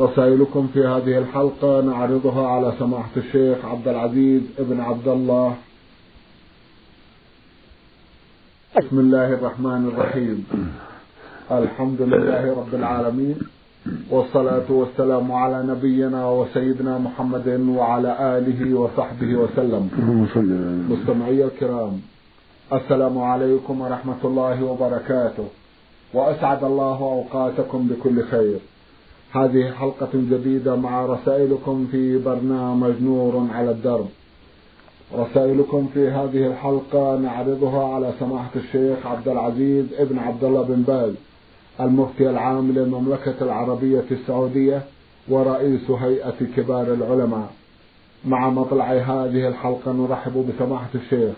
رسائلكم في هذه الحلقة نعرضها على سماحة الشيخ عبد العزيز ابن عبد الله. بسم الله الرحمن الرحيم. الحمد لله رب العالمين والصلاة والسلام على نبينا وسيدنا محمد وعلى آله وصحبه وسلم. مستمعي الكرام السلام عليكم ورحمة الله وبركاته. وأسعد الله أوقاتكم بكل خير. هذه حلقة جديدة مع رسائلكم في برنامج نور على الدرب. رسائلكم في هذه الحلقة نعرضها على سماحة الشيخ عبد العزيز ابن عبد الله بن باز المفتي العام للمملكة العربية السعودية ورئيس هيئة كبار العلماء. مع مطلع هذه الحلقة نرحب بسماحة الشيخ.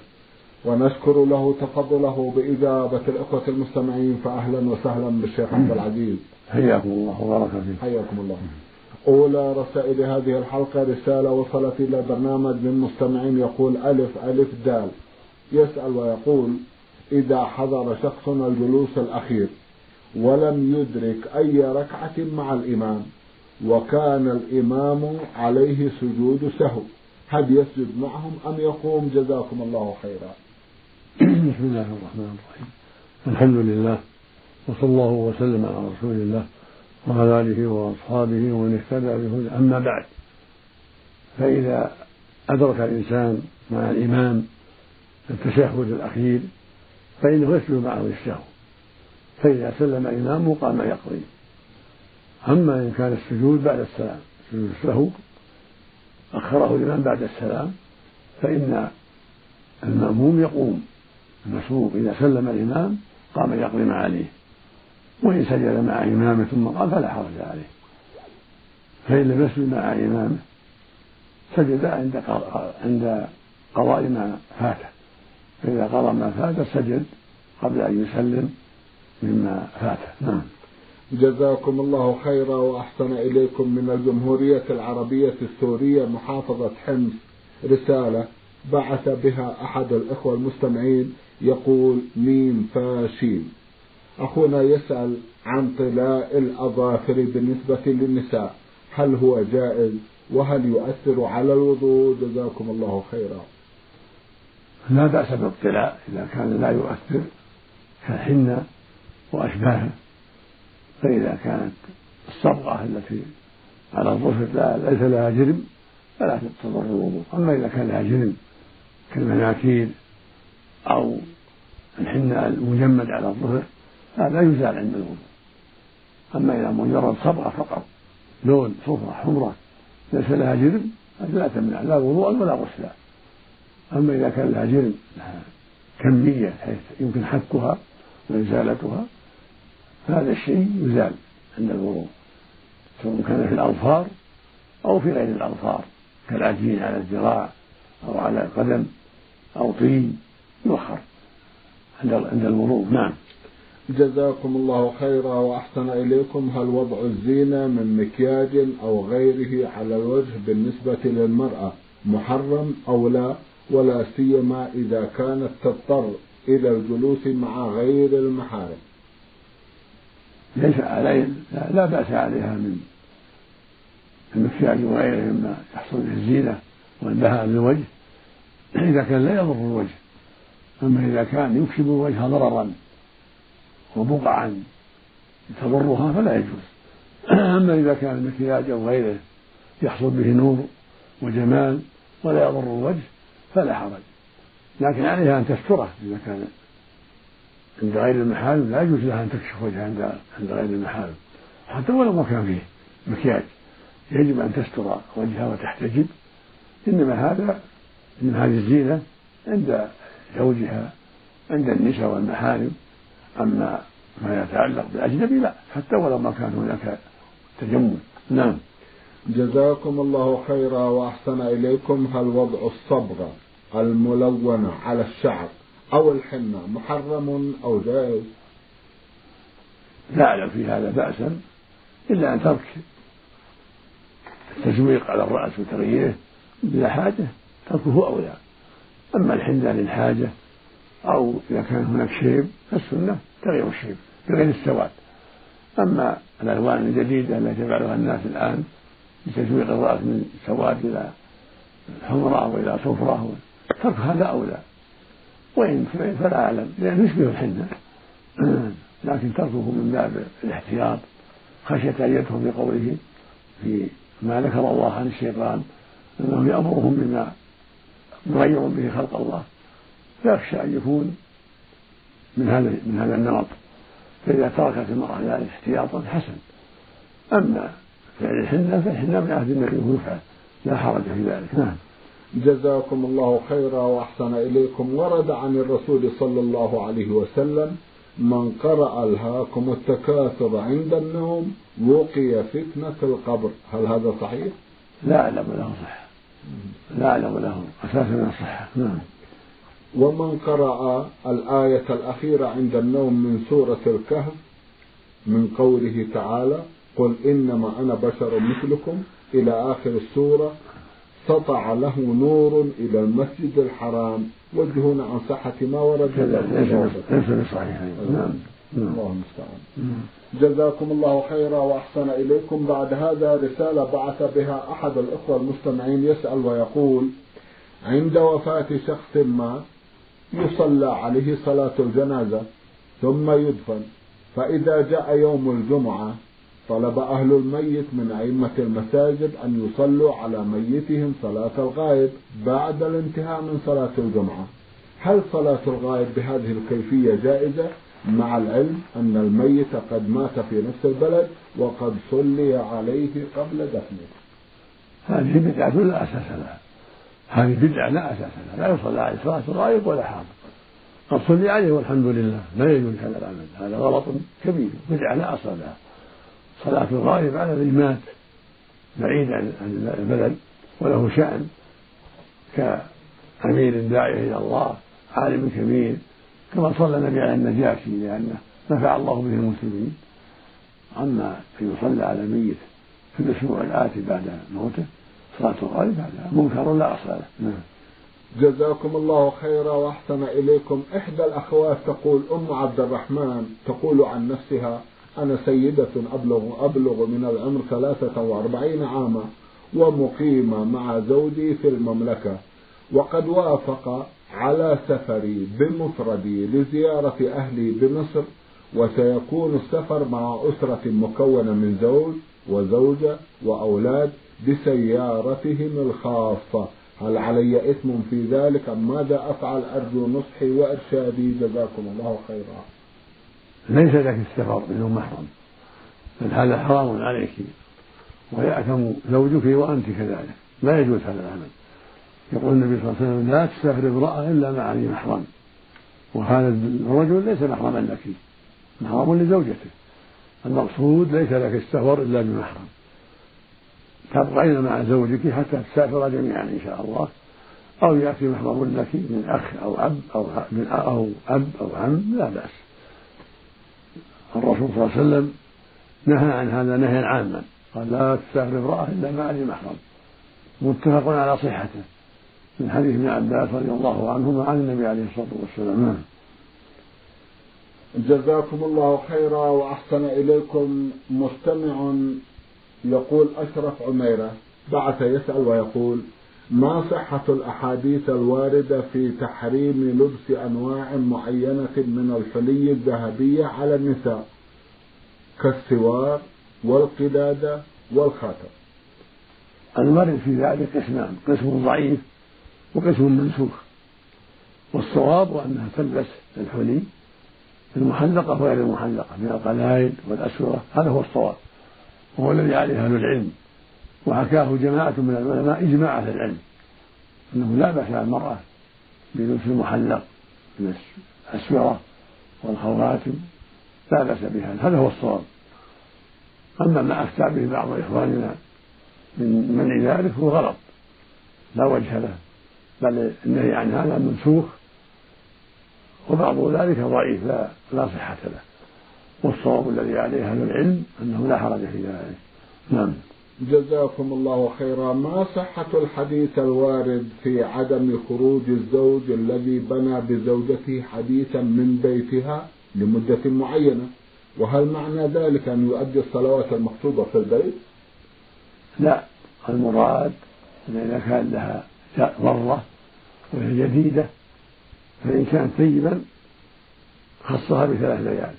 ونشكر له تفضله بإجابة الإخوة المستمعين فأهلا وسهلا بالشيخ عبد العزيز. حياكم الله وبارك فيكم. حياكم الله. أولى رسائل هذه الحلقة رسالة وصلت إلى برنامج من مستمعين يقول ألف ألف دال. يسأل ويقول إذا حضر شخص الجلوس الأخير ولم يدرك أي ركعة مع الإمام وكان الإمام عليه سجود سهو هل يسجد معهم أم يقوم؟ جزاكم الله خيرا. بسم الله الرحمن الرحيم. الحمد لله وصلى الله وسلم على رسول الله وعلى آله وأصحابه ومن اهتدى بهدى أما بعد فإذا أدرك الإنسان مع الإمام التشهد الأخير فإنه يسجد معه السهو فإذا سلم الإمام قام يقضي. أما إن كان السجود بعد السلام سجود السهو أخره الإمام بعد السلام فإن المأموم يقوم. المسبوق إذا سلم الإمام قام يقضي ما عليه وإن سجد مع إمامه ثم قام فلا حرج عليه. فإن لم يسجد مع إمامه سجد عند عند قضاء ما فاته. فإذا قضى ما فات سجد قبل أن يسلم مما فاته. نعم. جزاكم الله خيرا وأحسن إليكم من الجمهورية العربية السورية محافظة حمص. رسالة بعث بها أحد الإخوة المستمعين يقول ميم فاشين أخونا يسأل عن طلاء الأظافر بالنسبة للنساء. هل هو جائز وهل يؤثر على الوضوء؟ جزاكم الله خيرا. لا بأس بالطلاء إذا كان لا يؤثر كالحنة وأشباهه فإذا كانت الصبغة التي على الظفر ليس لها جرم فلا تضر الوضوء أما إذا كان لها جرم كالمناكير أو الحنة المجمد على الظهر هذا يزال عند الوضوء أما إذا مجرد صبغة فقط لون صفرة حمرة ليس لها جرم هذه لا تمنع لا وضوءا ولا غسلا أما إذا كان لها جرم لها كمية حيث يمكن حكها وإزالتها هذا الشيء يزال عند الوضوء سواء كان في الأظفار أو في غير الأظفار كالعجين على الذراع أو على القدم أو طين. يؤخر عند الوضوء نعم. جزاكم الله خيرا وأحسن إليكم. هل وضع الزينة من مكياج أو غيره على الوجه بالنسبة للمرأة محرم أو لا؟ ولا سيما إذا كانت تضطر إلى الجلوس مع غير المحارم. ليس عليه لا بأس عليها من المكياج وغيره مما يحصل به الزينة والبهاء للوجه إذا كان لا يضر الوجه. أما إذا كان يكسب الوجه ضررا وبقعا تضرها فلا يجوز. أما إذا كان المكياج أو غيره يحصل به نور وجمال ولا يضر الوجه فلا حرج. لكن عليها أن تستره إذا كان عند غير المحارم لا يجوز لها أن تكشف وجهها عند عند غير المحارم حتى ولو ما كان فيه مكياج يجب أن تستر وجهها وتحتجب. إنما هذا إنما هذه الزينة عند زوجها عند النساء والمحارم أما ما يتعلق بالأجنبي لا حتى ولو ما كان هناك تجمل. نعم. جزاكم الله خيرا وأحسن إليكم. هل وضع الصبغة الملونة على الشعر أو الحنة محرم أو جائز؟ لا أعلم في هذا بأسا إلا أن ترك التزويق على الرأس وتغييره بلا حاجة تركه أولى. أما الحنة للحاجة أو إذا كان هناك شيب فالسنة تغيير الشيب بغير السواد. أما الألوان الجديدة التي يفعلها الناس الآن بتزويق الرأس من سواد إلى حمراء وإلى صفرة ترك هذا أولى. وإن فلا أعلم لأنه يشبه الحنة. لكن تركه من باب الاحتياط خشية أن يدخل في قوله في ما ذكر الله عن الشيطان أنه يأمرهم بما يغير به خلق الله. فيخشى أن يكون من هذا من هذا النمط. فإذا تركت المرأة ذلك احتياطا حسن. أما فعل الحنة فالحنة من عهد النبي ويفعل لا حرج في ذلك. نعم. جزاكم الله خيرا وأحسن إليكم. ورد عن الرسول صلى الله عليه وسلم من قرأ ألهاكم التكاثر عند النوم وقي فتنة القبر. هل هذا صحيح؟ لا أعلم له صحة لا أعلم له أساسا من الصحة. نعم. ومن قرأ الآية الأخيرة عند النوم من سورة الكهف من قوله تعالى قل إنما أنا بشر مثلكم إلى آخر السورة سطع له نور إلى المسجد الحرام. وجهنا عن صحة ما ورد. ليس بصحيح نعم. الله المستعان. جزاكم الله خيرا وأحسن إليكم. بعد هذا رسالة بعث بها أحد الأخوة المستمعين يسأل ويقول عند وفاة شخص ما يصلى عليه صلاة الجنازة ثم يدفن فإذا جاء يوم الجمعة طلب أهل الميت من أئمة المساجد أن يصلوا على ميتهم صلاة الغائب بعد الانتهاء من صلاة الجمعة. هل صلاة الغائب بهذه الكيفية جائزة؟ مع العلم أن الميت قد مات في نفس البلد وقد صلي عليه قبل دفنه. هذه بدعة لا أساس لها. هذه بدعة لا أساس لها. لا يصلى عليه صلاة الغائب ولا حاضر. قد صلي عليه والحمد لله. لا يجوز هذا العمل. هذا غلط كبير. بدعة لا أصل لها. صلاة الغائب على الذي مات بعيد عن البلد وله شأن كأمير داعية إلى الله عالم كبير. كما صلى النبي على النجاشي لأنه نفع الله به المسلمين. أما أن يصلى على ميت في الأسبوع الآتي بعد موته صلاة الغائب هذا منكر لا أصل له. نعم. جزاكم الله خيرا وأحسن إليكم. إحدى الأخوات تقول أم عبد الرحمن تقول عن نفسها أنا سيدة ابلغ أبلغ من العمر 43 عاما ومقيمة مع زوجي في المملكة وقد وافق على سفري بمفردي لزيارة أهلي بمصر وسيكون السفر مع أسرة مكونة من زوج وزوجة وأولاد بسيارتهم الخاصة. هل علي إثم في ذلك أم ماذا أفعل؟ أرجو نصحي وإرشادي. جزاكم الله خيرا. ليس لك السفر بدون محرم بل هذا حرام عليك ويأثم زوجك وأنت كذلك. لا يجوز هذا العمل. يقول النبي صلى الله عليه وسلم لا تسافر امرأة إلا مع ذي محرم. وهذا الرجل ليس محرما لك محرم لزوجته. المقصود ليس لك السفر إلا بمحرم. تبقين مع زوجك حتى تسافر جميعا إن شاء الله. أو يأتي محرم لك من أخ أو أب أو من أو أب أو عم لا بأس. الرسول صلى الله عليه وسلم نهى عن هذا نهيا عاما. قال لا تسافر امرأة إلا مع ذي محرم. متفق على صحته. من حديث ابن عباس رضي الله عنهما عن النبي عليه الصلاة والسلام. نعم جزاكم الله خيرا وأحسن إليكم. مستمع يقول أشرف عميرة بعث يسأل ويقول ما صحة الأحاديث الواردة في تحريم لبس أنواع معينة من الحلي الذهبية على النساء؟ كالسوار والقلادة والخاتم. الورد في ذلك قسمان قسم ضعيف وقسم منسوخ. والصواب أنها تلبس الحلي المحلقة وغير المحلقة من القلائد والأسورة. هذا هو الصواب. وهو الذي عليه أهل العلم. وحكاه جماعة من العلماء إجماع أهل العلم. أنه لا بأس على المرأة بلبس المحلق من الأسورة والخواتم. لا بأس بها هذا هو الصواب. أما ما أفتى به بعض إخواننا من منع ذلك هو غلط. لا وجه له. بل النهي عن هذا منسوخ وبعض ذلك ضعيف لا, لا صحة له. والصواب الذي عليه أهل العلم أنه لا حرج في ذلك. نعم. جزاكم الله خيرا. ما صحة الحديث الوارد في عدم خروج الزوج الذي بنى بزوجته حديثا من بيتها لمدة معينة؟ وهل معنى ذلك أن يؤدي الصلوات المكتوبة في البيت؟ لا. المراد إذا كان لها ضرة وهي جديدة فإن كان طيبا خصها بثلاث ليال.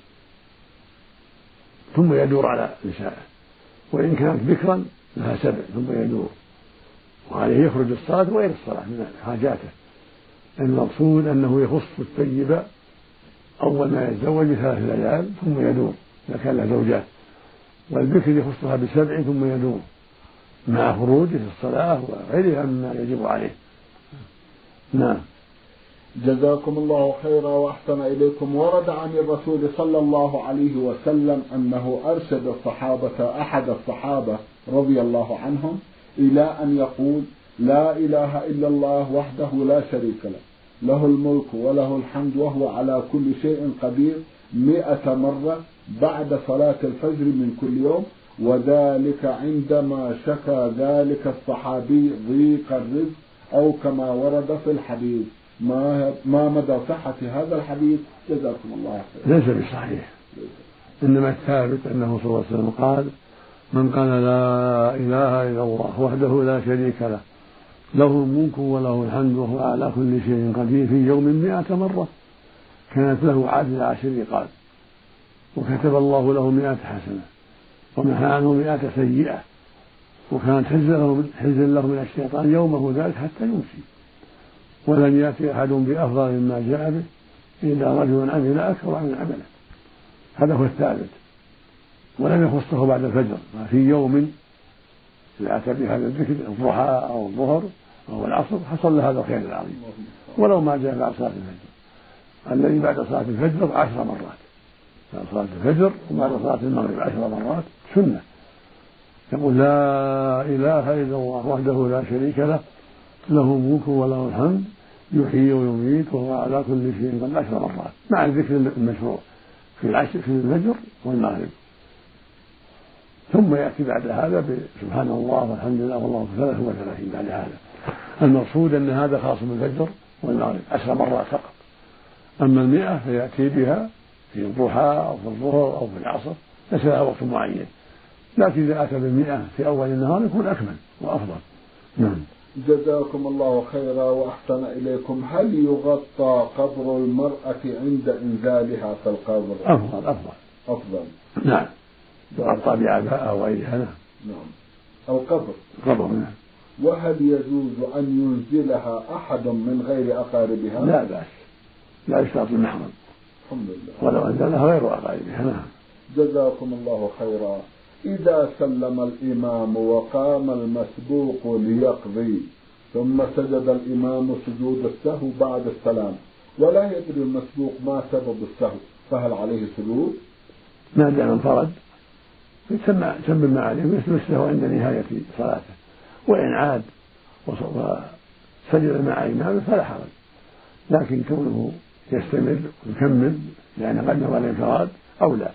ثم يدور على نسائه. وإن كانت بكرا لها سبع ثم يدور وعليه يخرج الصلاة وغير الصلاة من حاجاته. المقصود أنه يخص الطيب أول ما يتزوج بثلاث ليال ثم يدور إذا كان له زوجات. والبكر يخصها بسبع ثم يدور مع خروجه في الصلاة وغيرها مما يجب عليه. نعم. جزاكم الله خيرا وأحسن إليكم. ورد عن الرسول صلى الله عليه وسلم أنه أرشد الصحابة أحد الصحابة رضي الله عنهم إلى أن يقول لا إله إلا الله وحده لا شريك له. له الملك وله الحمد وهو على كل شيء قدير مئة مرة بعد صلاة الفجر من كل يوم وذلك عندما شكى ذلك الصحابي ضيق الرزق أو كما ورد في الحديث. ما ما مدى صحة هذا الحديث؟ جزاكم الله خيرا. ليس بصحيح. إنما الثابت أنه صلى الله عليه وسلم قال من قال لا إله إلا الله وحده لا شريك له له الملك وله الحمد وهو على كل شيء قدير في يوم مئة مرة. كانت له عادل عشر رقاب وكتب الله له مئة حسنة ومحى عنه مئة سيئة. وكانت حزا له من الشيطان يومه ذلك حتى يمسي. ولم يأتي أحد بأفضل مما جاء به إلا رجل عمل أكثر من عمله. هذا هو الثابت. ولم يخصه بعد الفجر. ما في يوم إذا أتى بهذا الذكر الضحى أو الظهر أو العصر حصل له هذا الخير العظيم. ولو ما جاء بعد صلاة الفجر. الذي بعد صلاة الفجر عشر مرات. بعد صلاة الفجر وبعد صلاة المغرب عشر مرات. سنة. يقول لا إله إلا الله وحده لا شريك له له الملك وله الحمد يحيي ويميت وهو على كل شيء قد عشر مرات مع الذكر المشروع في العشر في الفجر والمغرب. ثم يأتي بعد هذا سبحان الله والحمد لله والله ثلاث وثلاثين بعد هذا. المقصود أن هذا خاص بالفجر والمغرب عشر مرات فقط. أما المئة فيأتي بها في الضحى أو في الظهر أو في العصر ليس لها وقت معين. لكن إذا أتى بالمئة في أول النهار يكون أكمل وأفضل. نعم. جزاكم الله خيرا وأحسن إليكم. هل يغطى قبر المرأة عند إنزالها في القبر؟ أفضل أفضل. أفضل. نعم. يغطى بعباءة أو غيرها نعم. نعم. القبر. القبر نعم. وهل يجوز أن ينزلها أحد من غير أقاربها؟ لا بأس. لا يشترط المحرم. الحمد لله. ولو أنزلها غير أقاربها نعم. جزاكم الله خيرا. إذا سلم الإمام وقام المسبوق ليقضي ثم سجد الإمام سجود السهو بعد السلام. ولا يدري المسبوق ما سبب السهو فهل عليه سجود؟ ما دام انفرد يسمى سمى ما عليه مثل السهو عند نهاية صلاته. وإن عاد وسجد مع إمامه فلا حرج. لكن كونه يستمر ويكمل لأن قد نوى الانفراد أولى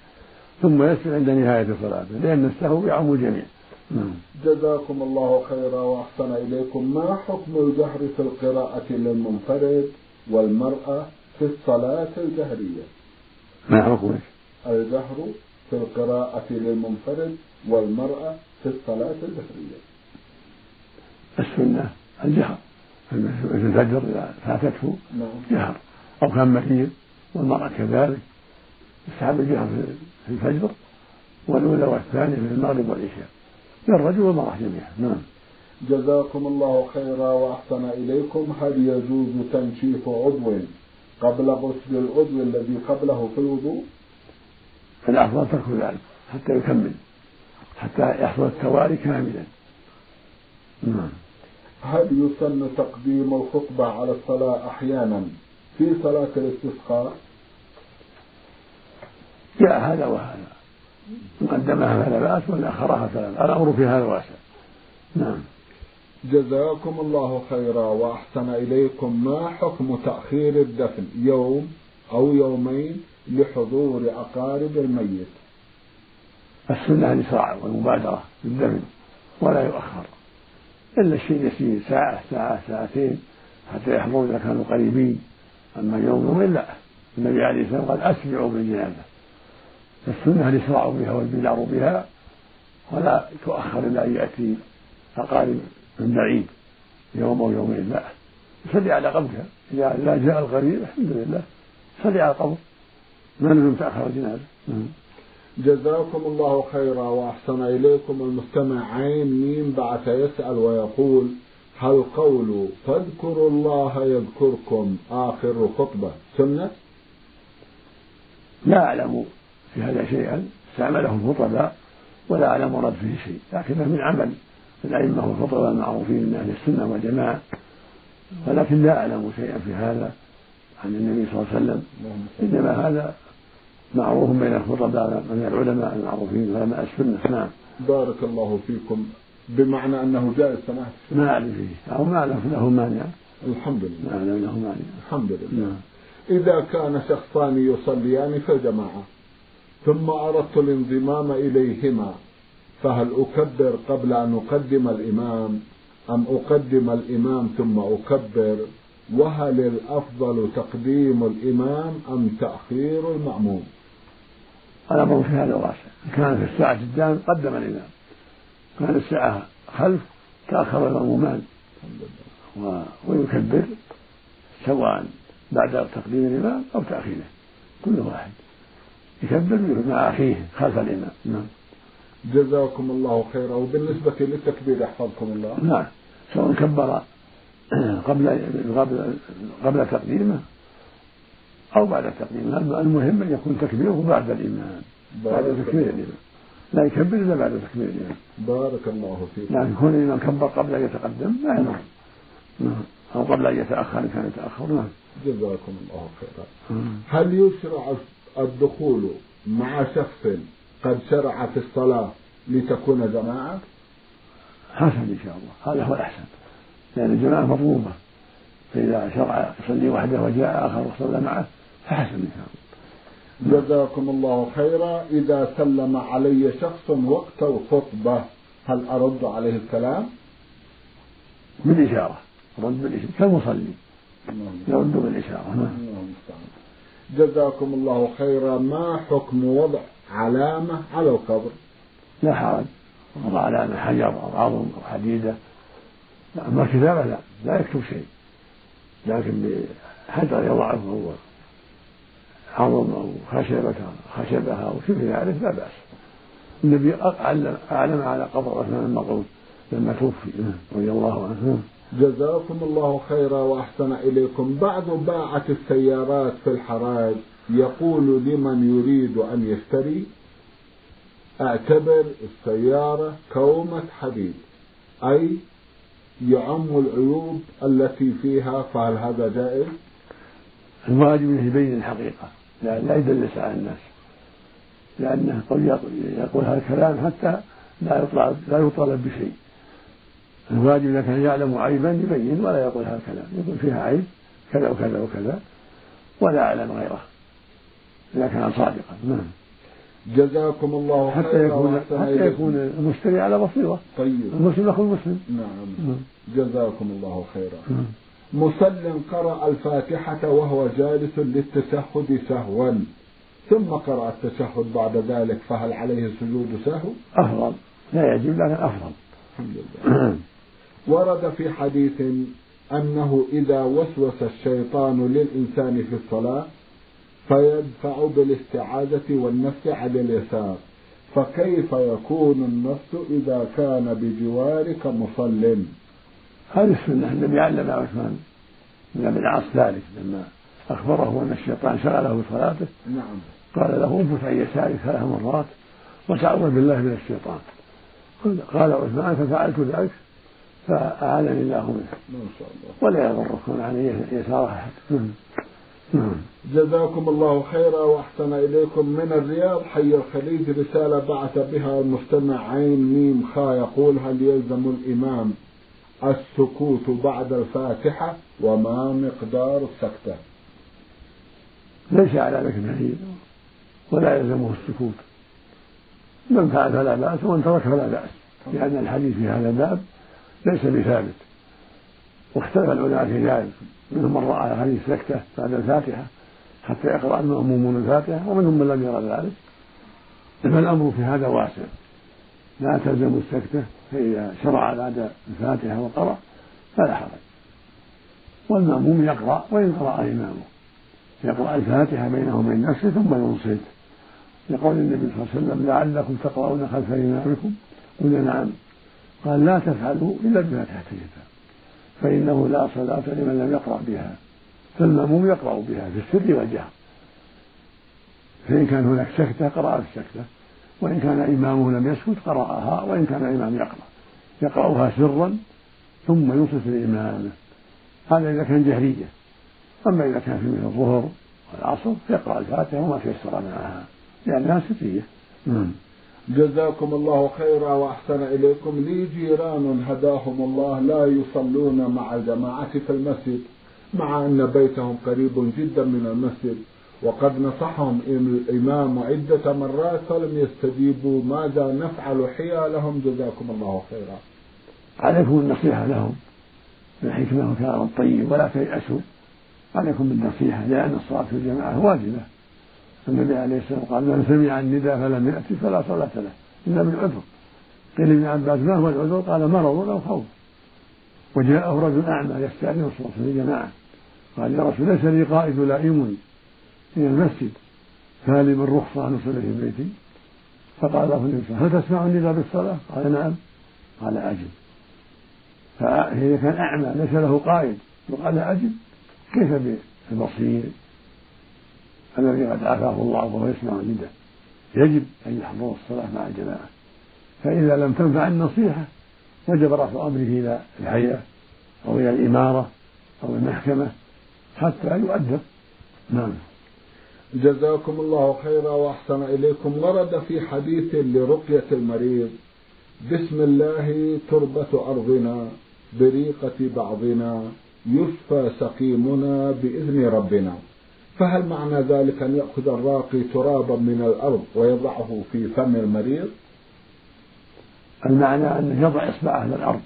ثم يسجد عند نهاية صلاته لأن السهو يعم الجميع. نعم. جزاكم الله خيرا وأحسن إليكم. ما حكم الجهر في القراءة للمنفرد والمرأة في الصلاة الجهرية؟ ما حكم؟ الجهر في القراءة للمنفرد والمرأة في الصلاة الجهرية. السنة الجهر. الفجر إذا فاتته نعم. جهر. أو كان مريض والمرأة كذلك. يستحب الجهر في الفجر والأولى والثانية في المغرب والعشاء. للرجل والمرأة جميعا. نعم. جزاكم الله خيرا وأحسن إليكم. هل يجوز تنشيف عضو قبل غسل العضو الذي قبله في الوضوء؟ الأفضل ترك ذلك حتى يكمل حتى يحصل التوالي كاملا. نعم. هل يسن تقديم الخطبة على الصلاة أحيانا في صلاة الاستسقاء؟ جاء هذا وهذا. إن قدمها فلا بأس وإن أخرها فلا بأس الأمر في هذا واسع نعم. جزاكم الله خيرا وأحسن إليكم ما حكم تأخير الدفن؟ يوم أو يومين لحضور أقارب الميت. السنة الإسراع والمبادرة بالدفن ولا يؤخر. إلا الشيء يسير ساعة ساعة ساعتين حتى يحضروا إذا كانوا قريبين. أما يوم لا النبي عليه الصلاة والسلام قال أسرعوا بالجنازة. فالسنة الإسراع بها والبدار بها ولا تؤخر إلى أن يأتي أقارب من بعيد يوم أو يومين لا. يصلي على قبرها. إذا جاء القريب الحمد لله. صلي على القبر ما لازم تأخر الجنازة. نعم. جزاكم الله خيرا وأحسن إليكم المستمع عين ميم بعث يسأل ويقول هل قول فاذكروا الله يذكركم آخر خطبة؟ سنة؟ لا أعلم. في هذا شيئا استعمله الخطباء ولا أعلم رد فيه شيء. لكنه من عمل الأئمة والخطباء المعروفين من أهل السنة والجماعة. ولكن لا أعلم شيئا في هذا عن النبي صلى الله عليه وسلم. إنما هذا معروف بين الخطباء من العلماء المعروفين علماء السنة. نعم. بارك الله فيكم. بمعنى أنه جائز سماحة ما أعلم فيه. أو ما أعلم له مانع. الحمد لله. ما أعلم له مانع. الحمد لله. نعم. إذا كان شخصان يصليان في الجماعة ثم أردت الانضمام إليهما فهل أكبر قبل أن أقدم الإمام أم أقدم الإمام ثم أكبر؟ وهل الأفضل تقديم الإمام أم تأخير المأموم؟ الأمر في هذا واسع كان في الساعة قدام قدم الإمام. كان الساعة خلف تأخر المأمومان. ويكبر سواء بعد تقديم الإمام أو تأخيره. كل واحد. يكبر مع أخيه خلف الإمام نعم. جزاكم الله خيرا. وبالنسبة للتكبير يحفظكم الله. نعم. سواء كبر قبل قبل قبل تقديمه أو بعد تقديمه. المهم أن يكون تكبيره بعد الإمام بعد تكبير الإمام لا يكبر إلا بعد تكبير الإمام بارك الله فيك. لكن كون الإمام كبر قبل أن يتقدم لا يضر نعم. أو قبل أن يتأخر إن كان يتأخر. نعم. جزاكم الله خيرا. هل يشرع الدخول مع شخص قد شرع في الصلاة لتكون جماعة؟ حسن إن شاء الله. هذا هو الأحسن. لأن الجماعة مطلوبة. فإذا شرع يصلي وحده وجاء آخر وصلى معه فحسن إن شاء الله. جزاكم الله خيرا. إذا سلم علي شخص وقت الخطبة هل أرد عليه السلام؟ بالإشارة. رد بالإشارة. كالمصلي. يرد بالإشارة. نعم. جزاكم الله خيرا. ما حكم وضع علامة على القبر؟ لا حرج. وضع علامة حجر أو عظم أو حديدة. أما الكتابة لا. لا يكتب شيء. لكن بحجر يضعه هو عظم أو خشبة خشبة أو شبه ذلك لا بأس. النبي أعلم على قبر عثمان المقعود لما توفي رضي الله عنه. جزاكم الله خيرا وأحسن إليكم. بعض باعة السيارات في الحراج يقول لمن يريد أن يشتري؟ اعتبر السيارة كومة حديد. أي يعم العيوب التي فيها فهل هذا جائز؟ الواجب انه يبين الحقيقة لا, لا يدلس على الناس لأنه قد يقول هذا الكلام حتى لا يطلب لا يطالب بشيء. الواجب إذا كان يعلم عيبا يبين ولا يقول هذا الكلام يقول فيها عيب كذا وكذا وكذا ولا يعلم غيره. إذا كان صادقا نعم. جزاكم الله حتى خيرا يكون حتى يكون المشتري على بصيرة. طيب. المسلم أخو المسلم. نعم, نعم. جزاكم الله خيرا. نعم. مسلم قرأ الفاتحة وهو جالس للتشهد سهوا. ثم قرأ التشهد بعد ذلك فهل عليه سجود سهو؟ أفضل. لا يجب لكن أفضل. الحمد لله. ورد في حديث أنه إذا وسوس الشيطان للإنسان في الصلاة فيدفع بالاستعاذة والنفس على اليسار. فكيف يكون النفس إذا كان بجوارك مصل؟ هذه السنة. النبي علم عثمان بن أبي العاص ذلك لما أخبره أن الشيطان شغله بصلاته نعم. قال له انفث عن يسارك ثلاث مرات وتعوذ بالله من الشيطان. قال عثمان ففعلت ذلك؟ فأعانني الله منه. ولا يضركم عن يسار أحد. جزاكم الله خيرا وأحسن إليكم من الرياض. حي الخليج رسالة بعث بها المستمع عين ميم خا يقول هل يلزم الإمام السكوت بعد الفاتحة وما مقدار السكتة ليس على ذلك دليل ولا يلزمه السكوت. من فعل فلا بأس ومن ترك فلا بأس. لأن الحديث في هذا الباب ليس بثابت. واختلف العلماء في ذلك. منهم من رأى هذه السكتة بعد الفاتحة حتى يقرأ المأمومون الفاتحة ومنهم من لم يرى ذلك. فالأمر في هذا واسع. لا تلزم السكتة فإذا شرع بعد الفاتحة وقرأ فلا حرج. والمأموم يقرأ وإن قرأ إمامه. يقرأ الفاتحة بينه وبين نفسه ثم ينصت. لقول النبي صلى الله عليه وسلم لعلكم تقرؤون خلف إمامكم. قلنا نعم. قال لا تفعلوا إلا بفاتحة الكتاب فإنه لا صلاة لمن لم يقرأ بها فالمأموم يقرأ بها في السر والجهر. فإن كان هناك سكتة قرأ السكتة وإن كان إمامه لم يسكت قرأها وإن كان الإمام يقرأ. يقرأها سرا ثم ينصت لإمامه هذا إذا كان جهرية. أما إذا كان في مثل الظهر والعصر يقرأ الفاتحة وما تيسر معها لأنها سرية نعم. جزاكم الله خيرا وأحسن إليكم. لي جيران هداهم الله لا يصلون مع الجماعة في المسجد مع أن بيتهم قريب جدا من المسجد. وقد نصحهم الإمام عدة مرات فلم يستجيبوا ماذا نفعل حيالهم؟ جزاكم الله خيرا. عليكم النصيحة لهم بالحكمة وكلام الطيب ولا تيأسوا. عليكم بالنصيحة لأن الصلاة في الجماعة واجبة. النبي عليه السلام قال من سمع النداء فلم يأتي فلا صلاة له إلا من عذر قيل ابن عباس ما هو العذر؟ قال مرض أو خوف. وجاءه رجل أعمى يستأذن الصلاة في الجماعة قال يا رسول ليس لي قائد لائمني إلى المسجد. فهل من رخصة أن أصلي في بيتي؟ فقال له النبي هل تسمع النداء بالصلاة؟ قال نعم. قال أجب. فإذا كان أعمى ليس له قائد. وقال أجب. كيف بالبصير الذي قد عافاه الله وهو يسمع النداء يجب أن يحضر الصلاة مع الجماعة. فإذا لم تنفع النصيحة وجب رفع أمره إلى الهيئة أو إلى الإمارة أو المحكمة حتى يؤدب. نعم. جزاكم الله خيرا وأحسن إليكم. ورد في حديث لرقية المريض بسم الله تربة أرضنا بريقة بعضنا يشفى سقيمنا بإذن ربنا. فهل معنى ذلك أن يأخذ الراقي ترابا من الأرض ويضعه في فم المريض؟ المعنى انه يضع اصبعه على الأرض.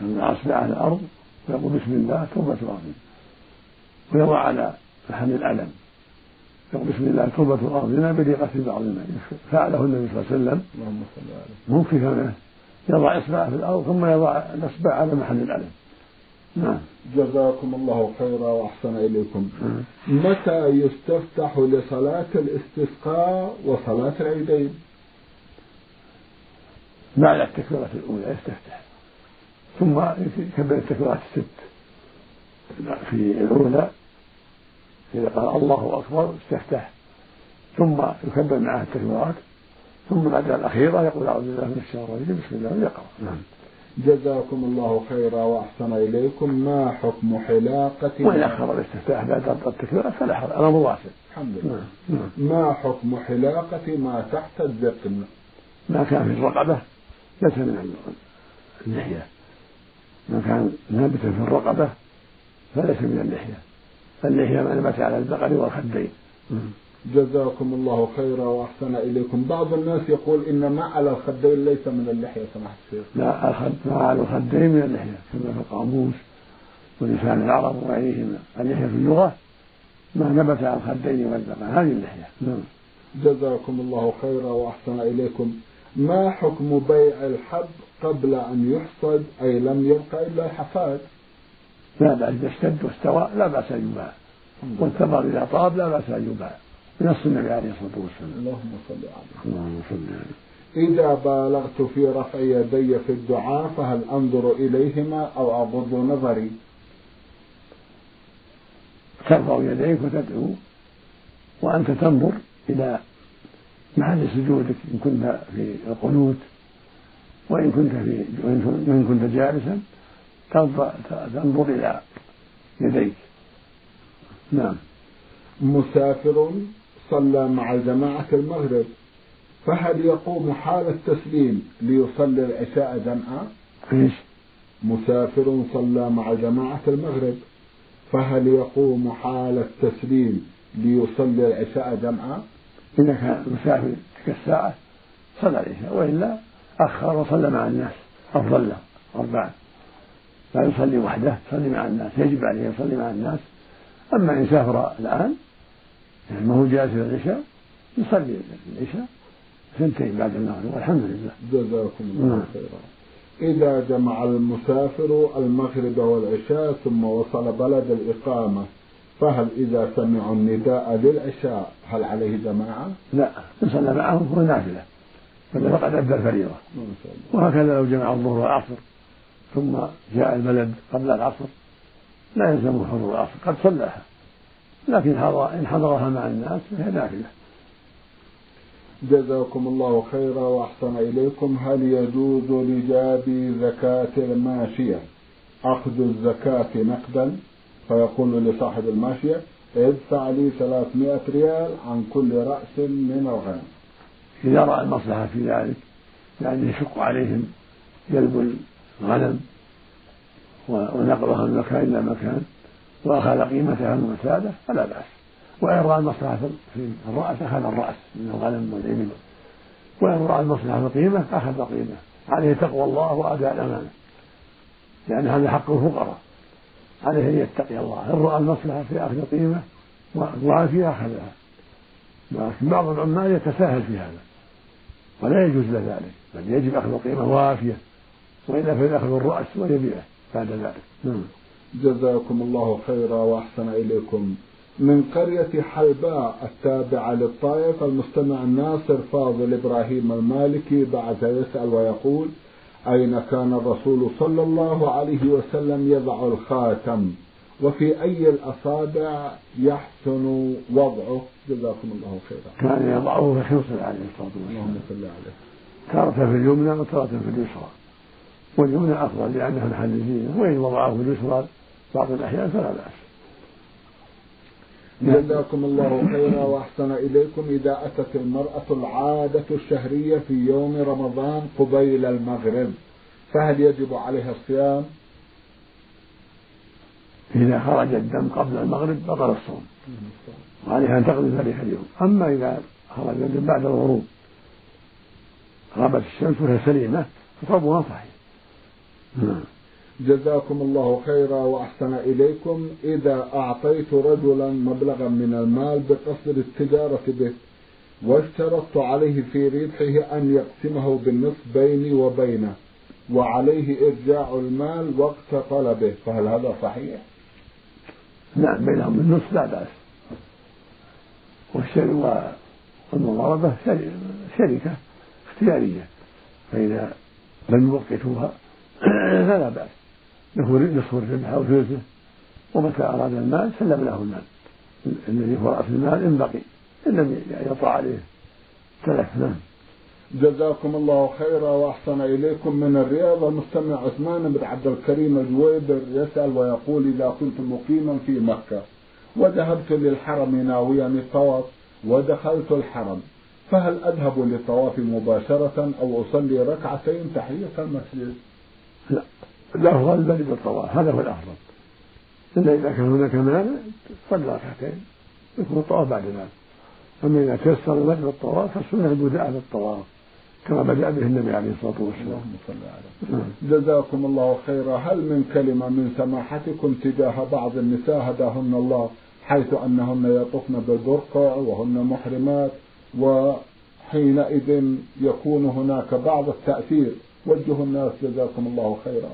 يضع اصبعه على الأرض ويقول بسم الله تربه ارضنا ويضع على محل الألم. يقول بسم الله توبة أرضنا بريقة بعض الماء فعله النبي صلى الله عليه وسلم. اللهم صل عليه ممكن كونه يضع إصبعه في الأرض ثم يضع الإصبع على محل الألم. نعم. جزاكم الله خيرا وأحسن إليكم. متى يستفتح لصلاة الاستسقاء وصلاة العيدين؟ بعد التكبيرة الأولى يستفتح. ثم يكبر التكبيرات الست. في الأولى إذا قال الله أكبر استفتح ثم يكبر معه التكبيرات. ثم بعد الأخيرة يقول أعوذ بالله من الشيطان الرجيم. بسم الله ويقرأ نعم. جزاكم الله خيرا وأحسن إليكم. ما حكم حلاقة وإن أخر الاستفتاح بعد التكبيرات فلا حرج الأمر واسع الحمد لله. نعم. نعم. ما حكم حلاقة ما تحت الذقن ما كان في الرقبة ليس من اللحية ما كان نابتا في الرقبة فليس من اللحية اللحية ما نبت على البقر والخدين. جزاكم الله خيرا وأحسن إليكم. بعض الناس يقول إن ما على الخدين ليس من اللحية سماحة الشيخ. لا الخد ما على الخدين من اللحية كما في القاموس ولسان العرب وغيرهما. اللحية في اللغة ما نبت على الخدين والذقن هذه اللحية. نعم. جزاكم الله خيرا وأحسن إليكم. ما حكم بيع الحب قبل أن يحصد؟ أي لم يبقى إلا الحفاد لا بأس إذا اشتد واستوى لا بأس أن يباع. والثمر إذا طاب لا بأس أن يباع. بنص النبي عليه الصلاة والسلام. اللهم صل عليه. اللهم صل عليه. إذا بالغت في رفع يدي في الدعاء فهل أنظر إليهما أو أغض نظري؟ ترفع يديك وتدعو وأنت تنظر إلى محل سجودك إن كنت في القنوت وإن كنت في وإن كنت جالسا تنظر إلى يديك. نعم. مسافر؟ صلى مع جماعة المغرب فهل يقوم حال التسليم ليصلي العشاء جمعا؟ إيش؟ مسافر صلى مع جماعة المغرب فهل يقوم حال التسليم ليصلي العشاء جمعا؟ إذا كان مسافر تلك الساعة صلى العشاء وإلا أخر وصلى مع الناس أفضل له أربعة لا يصلي وحده يصلي مع الناس يجب عليه يصلي مع الناس أما إن سافر الآن ما هو جالس العشاء يصلي العشاء سنتين بعد المغرب والحمد لله. جزاكم الله نعم. خيرا. إذا جمع المسافر المغرب والعشاء ثم وصل بلد الإقامة فهل إذا سمعوا النداء للعشاء هل عليه جماعة؟ لا إن صلى معهم هو نافلة فقد أدى الفريضة. وهكذا لو جمع الظهر والعصر ثم جاء البلد قبل العصر لا يلزمه حضور العصر قد صلىها لكن إن حضرها مع الناس فهي نافلة. جزاكم الله خيرا وأحسن إليكم. هل يجوز لجاب زكاة الماشية؟ أخذ الزكاة نقدا؟ فيقول لصاحب الماشية ادفع لي 300 ريال عن كل رأس من الغنم. إذا رأى المصلحة في ذلك يعني يشق عليهم جلب الغنم ونقلها من مكان إلى مكان. وأخذ قيمتها من المسادة فلا بأس. وإن رأى المصلحة في الرأس أخذ الرأس من الغنم والإبل. وإن رأى المصلحة في القيمة أخذ القيمة. عليه تقوى الله وأداء الأمانة. لأن هذا حق الفقراء. عليه أن يتقي الله. إن رأى المصلحة في أخذ القيمة وعافية أخذها. لكن بعض العمال يتساهل في هذا. ولا يجوز له ذلك. بل يجب أخذ القيمة وافية. وإلا فيأخذ الرأس ويبيعه بعد ذلك. نعم. جزاكم الله خيرا وأحسن إليكم. من قرية حلباء التابعة للطائف المستمع الناصر فاضل إبراهيم المالكي بعد يسأل ويقول أين كان الرسول صلى الله عليه وسلم يضع الخاتم؟ وفي أي الأصابع يحسن وضعه؟ جزاكم الله خيرا. كان يضعه في خنصر عليه الصلاة والسلام اللهم صل عليه. تارة في اليمنى وتارة في اليسرى. واليمنى أفضل لأنها محل زينة وإن وضعه في اليسرى بعض الأحيان فلا بأس. جزاكم الله خيرا وأحسن إليكم. إذا أتت المرأة العادة الشهرية في يوم رمضان قبيل المغرب فهل يجب عليها الصيام؟ إذا خرج الدم قبل المغرب بطل الصوم. وعليها أن تقضي ذلك اليوم. أما إذا خرج الدم بعد الغروب غابت الشمس وهي سليمة فصومها صحيح. نعم جزاكم الله خيرا وأحسن إليكم. إذا أعطيت رجلا مبلغا من المال بقصد التجارة به واشترطت عليه في ربحه أن يقسمه بالنصف بيني وبينه وعليه إرجاع المال وقت طلبه فهل هذا صحيح؟ نعم بينهم بالنصف لا بأس. والشركة والمضاربة شركة اختيارية فإذا لم يوقتوها فلا بأس. نصف الربح أو ثلثه ومتى أراد المال سلم له المال. الذي هو رأس المال إن بقي. إن لم يطع عليه تلف نعم جزاكم الله خيرا وأحسن إليكم من الرياض. المستمع عثمان بن عبد الكريم الجويبر يسأل ويقول إذا كنت مقيما في مكة وذهبت للحرم ناويا الطواف ودخلت الحرم فهل أذهب للطواف مباشرة أو أصلي ركعتين تحية المسجد؟ لا. الأفضل بل بالطواف هذا هو الأفضل. إلا إذا كان هناك مانع صلى ركعتين. يكون الطواف بعد ذلك. أما إذا تيسر البدء بالطواف فالسنة البداء بالطواف كما بدأ به النبي عليه الصلاة والسلام. نعم. جزاكم الله خيرا. هل من كلمة من سماحتكم تجاه بعض النساء هداهن الله حيث أنهن يطفن بالبرقع وهن محرمات وحينئذ يكون هناك بعض التأثير وجهوا الناس جزاكم الله خيرا.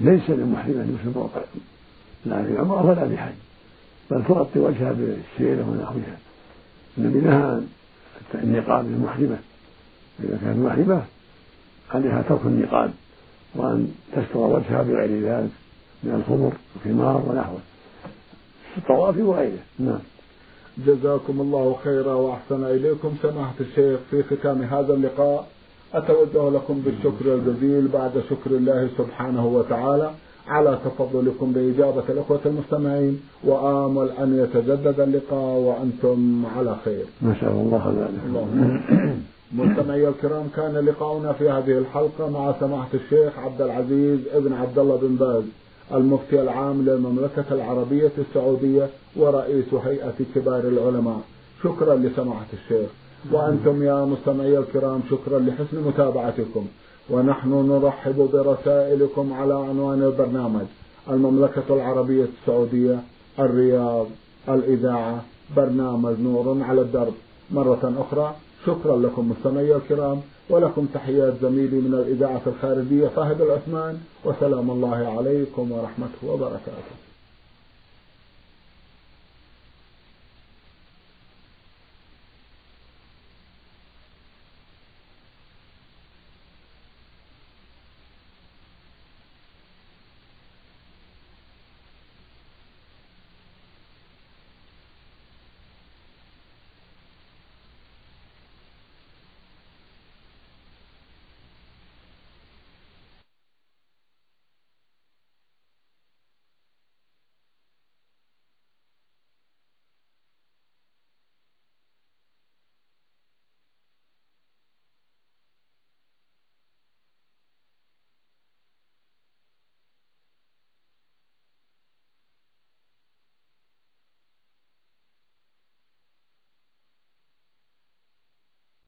ليس للمحرم أن يلبس البرقع لا في عمرة ولا في حج بل تغطي وجهها بالسيرة ونحوها. النبي نهى عن النقاب للمحرمة إذا كانت محرمة عليها ترك النقاب وأن تستر وجهها بغير ذلك من الخمر والخمار ونحوه. في الطواف وغيره. نعم. جزاكم الله خيرا وأحسن إليكم. سماحة الشيخ في ختام هذا اللقاء. أتوجه لكم بالشكر الجزيل بعد شكر الله سبحانه وتعالى على تفضلكم بإجابة الأخوة المستمعين وآمل أن يتجدد اللقاء وأنتم على خير. ما شاء الله ذلك. مستمعي الكرام كان لقاؤنا في هذه الحلقة مع سماحة الشيخ عبد العزيز ابن عبد الله بن باز المفتي العام للمملكة العربية السعودية ورئيس هيئة كبار العلماء شكرا لسماحة الشيخ وأنتم يا مستمعي الكرام شكرا لحسن متابعتكم. ونحن نرحب برسائلكم على عنوان البرنامج. المملكة العربية السعودية الرياض الإذاعة برنامج نور على الدرب. مرة أخرى شكرا لكم مستمعي الكرام ولكم تحيات زميلي من الإذاعة الخارجية فهد العثمان وسلام الله عليكم ورحمته وبركاته.